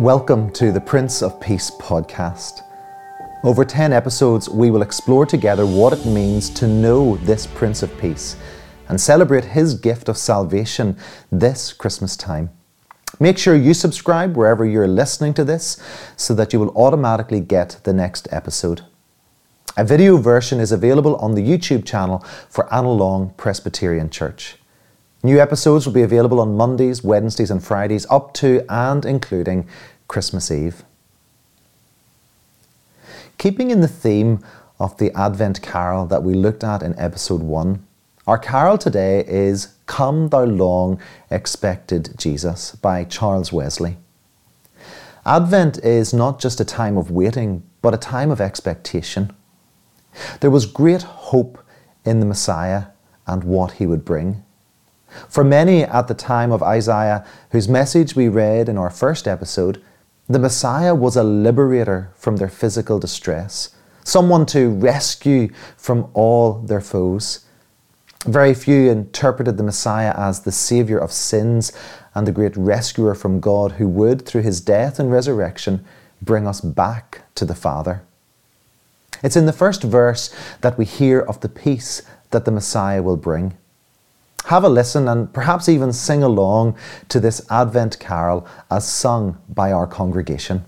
Welcome to the Prince of Peace podcast. Over 10 episodes, we will explore together what it means to know this Prince of Peace and celebrate his gift of salvation this Christmas time. Make sure you subscribe wherever you're listening to this so that you will automatically get the next episode. A video version is available on the YouTube channel for Annalong Presbyterian Church. New episodes will be available on Mondays, Wednesdays, and Fridays up to and including Christmas Eve. Keeping in the theme of the Advent carol that we looked at in episode 1, our carol today is Come Thou Long Expected Jesus by Charles Wesley. Advent is not just a time of waiting, but a time of expectation. There was great hope in the Messiah and what he would bring. For many at the time of Isaiah, whose message we read in our first episode, the Messiah was a liberator from their physical distress, someone to rescue from all their foes. Very few interpreted the Messiah as the Saviour of sins and the great rescuer from God who would, through his death and resurrection, bring us back to the Father. It's in the first verse that we hear of the peace that the Messiah will bring. Have a listen and perhaps even sing along to this Advent carol as sung by our congregation.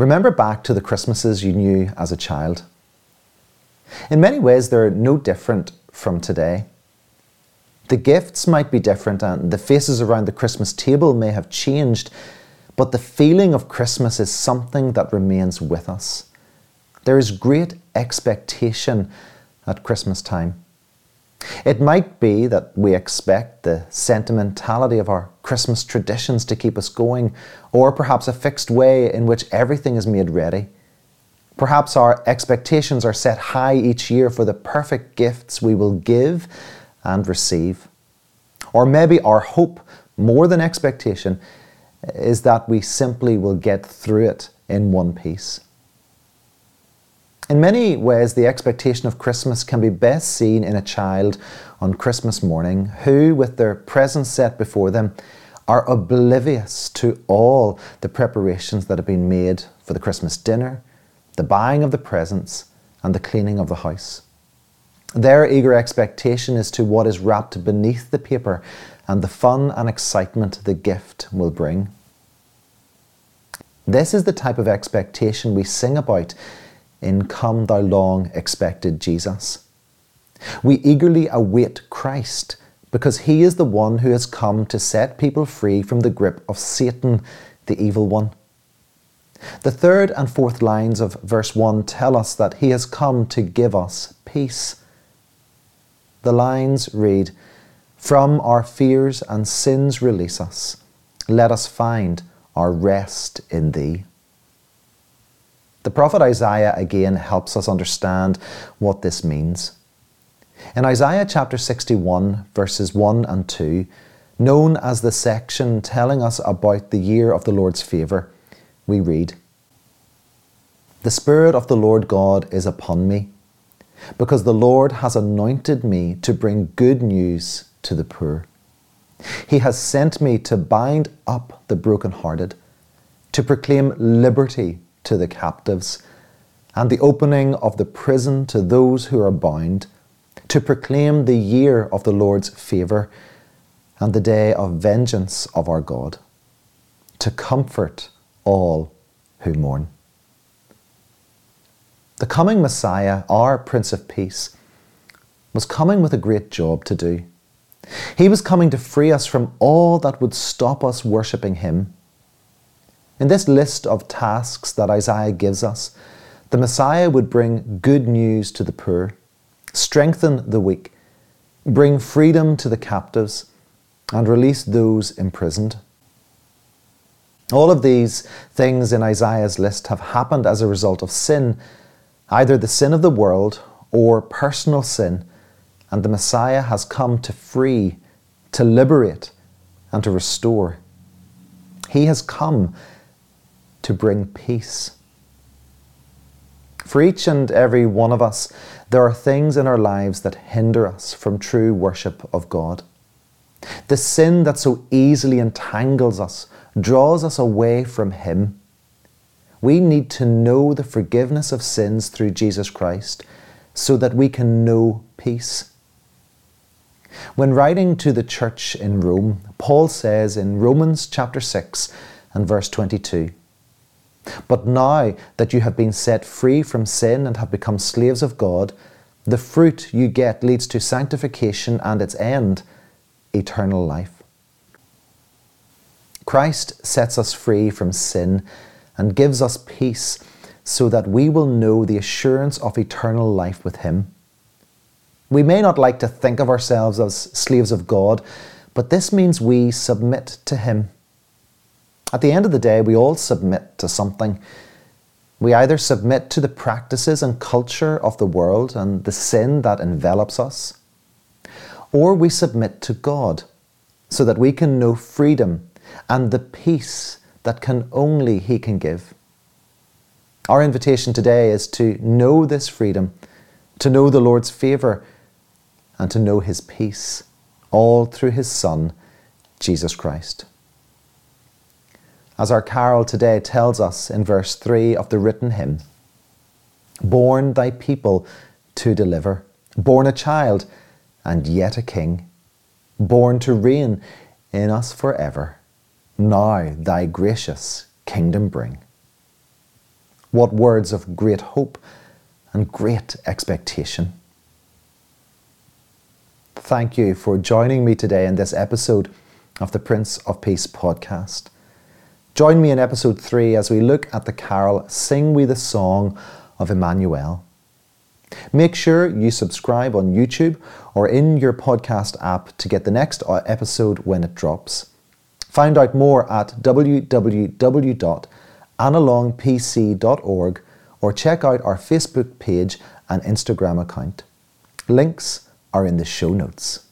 Remember back to the Christmases you knew as a child. In many ways, they're no different from today. The gifts might be different and the faces around the Christmas table may have changed, but the feeling of Christmas is something that remains with us. There is great expectation at Christmas time. It might be that we expect the sentimentality of our Christmas traditions to keep us going, or perhaps a fixed way in which everything is made ready. Perhaps our expectations are set high each year for the perfect gifts we will give and receive. Or maybe our hope, more than expectation, is that we simply will get through it in one piece. In many ways, the expectation of Christmas can be best seen in a child on Christmas morning who, with their presents set before them, are oblivious to all the preparations that have been made for the Christmas dinner, the buying of the presents, and the cleaning of the house. Their eager expectation is to what is wrapped beneath the paper and the fun and excitement the gift will bring. This is the type of expectation we sing about in Come Thou Long Expected Jesus. We eagerly await Christ because he is the one who has come to set people free from the grip of Satan, the evil one. The third and fourth lines of verse 1 tell us that he has come to give us peace. The lines read, From our fears and sins release us. Let us find our rest in thee. The prophet Isaiah again helps us understand what this means. In Isaiah chapter 61, verses 1 and 2, known as the section telling us about the year of the Lord's favour, we read The Spirit of the Lord God is upon me, because the Lord has anointed me to bring good news to the poor. He has sent me to bind up the brokenhearted, to proclaim liberty to the captives, and the opening of the prison to those who are bound to proclaim the year of the Lord's favour and the day of vengeance of our God, to comfort all who mourn. The coming Messiah, our Prince of Peace, was coming with a great job to do. He was coming to free us from all that would stop us worshipping Him. In this list of tasks that Isaiah gives us, the Messiah would bring good news to the poor strengthen the weak, bring freedom to the captives, and release those imprisoned. All of these things in Isaiah's list have happened as a result of sin, either the sin of the world or personal sin, and the Messiah has come to free, to liberate, and to restore. He has come to bring peace. For each and every one of us, there are things in our lives that hinder us from true worship of God. The sin that so easily entangles us draws us away from Him. We need to know the forgiveness of sins through Jesus Christ so that we can know peace. When writing to the church in Rome, Paul says in Romans chapter 6 and verse 22 but now that you have been set free from sin and have become slaves of God, the fruit you get leads to sanctification and its end, eternal life. Christ sets us free from sin and gives us peace so that we will know the assurance of eternal life with Him. We may not like to think of ourselves as slaves of God, but this means we submit to Him. At the end of the day, we all submit to something. We either submit to the practices and culture of the world and the sin that envelops us, or we submit to God so that we can know freedom and the peace that can only He can give. Our invitation today is to know this freedom, to know the Lord's favour, and to know His peace, all through His Son, Jesus Christ as our carol today tells us in verse 3 of the written hymn Born thy people to deliver, born a child, and yet a king, born to reign in us forever. Now thy gracious kingdom bring. What words of great hope and great expectation. Thank you for joining me today in this episode of the Prince of Peace podcast. Join me in episode 3 as we look at the carol Sing We the Song of Emmanuel. Make sure you subscribe on YouTube or in your podcast app to get the next uh, episode when it drops. Find out more at www.analongpc.org or check out our Facebook page and Instagram account. Links are in the show notes.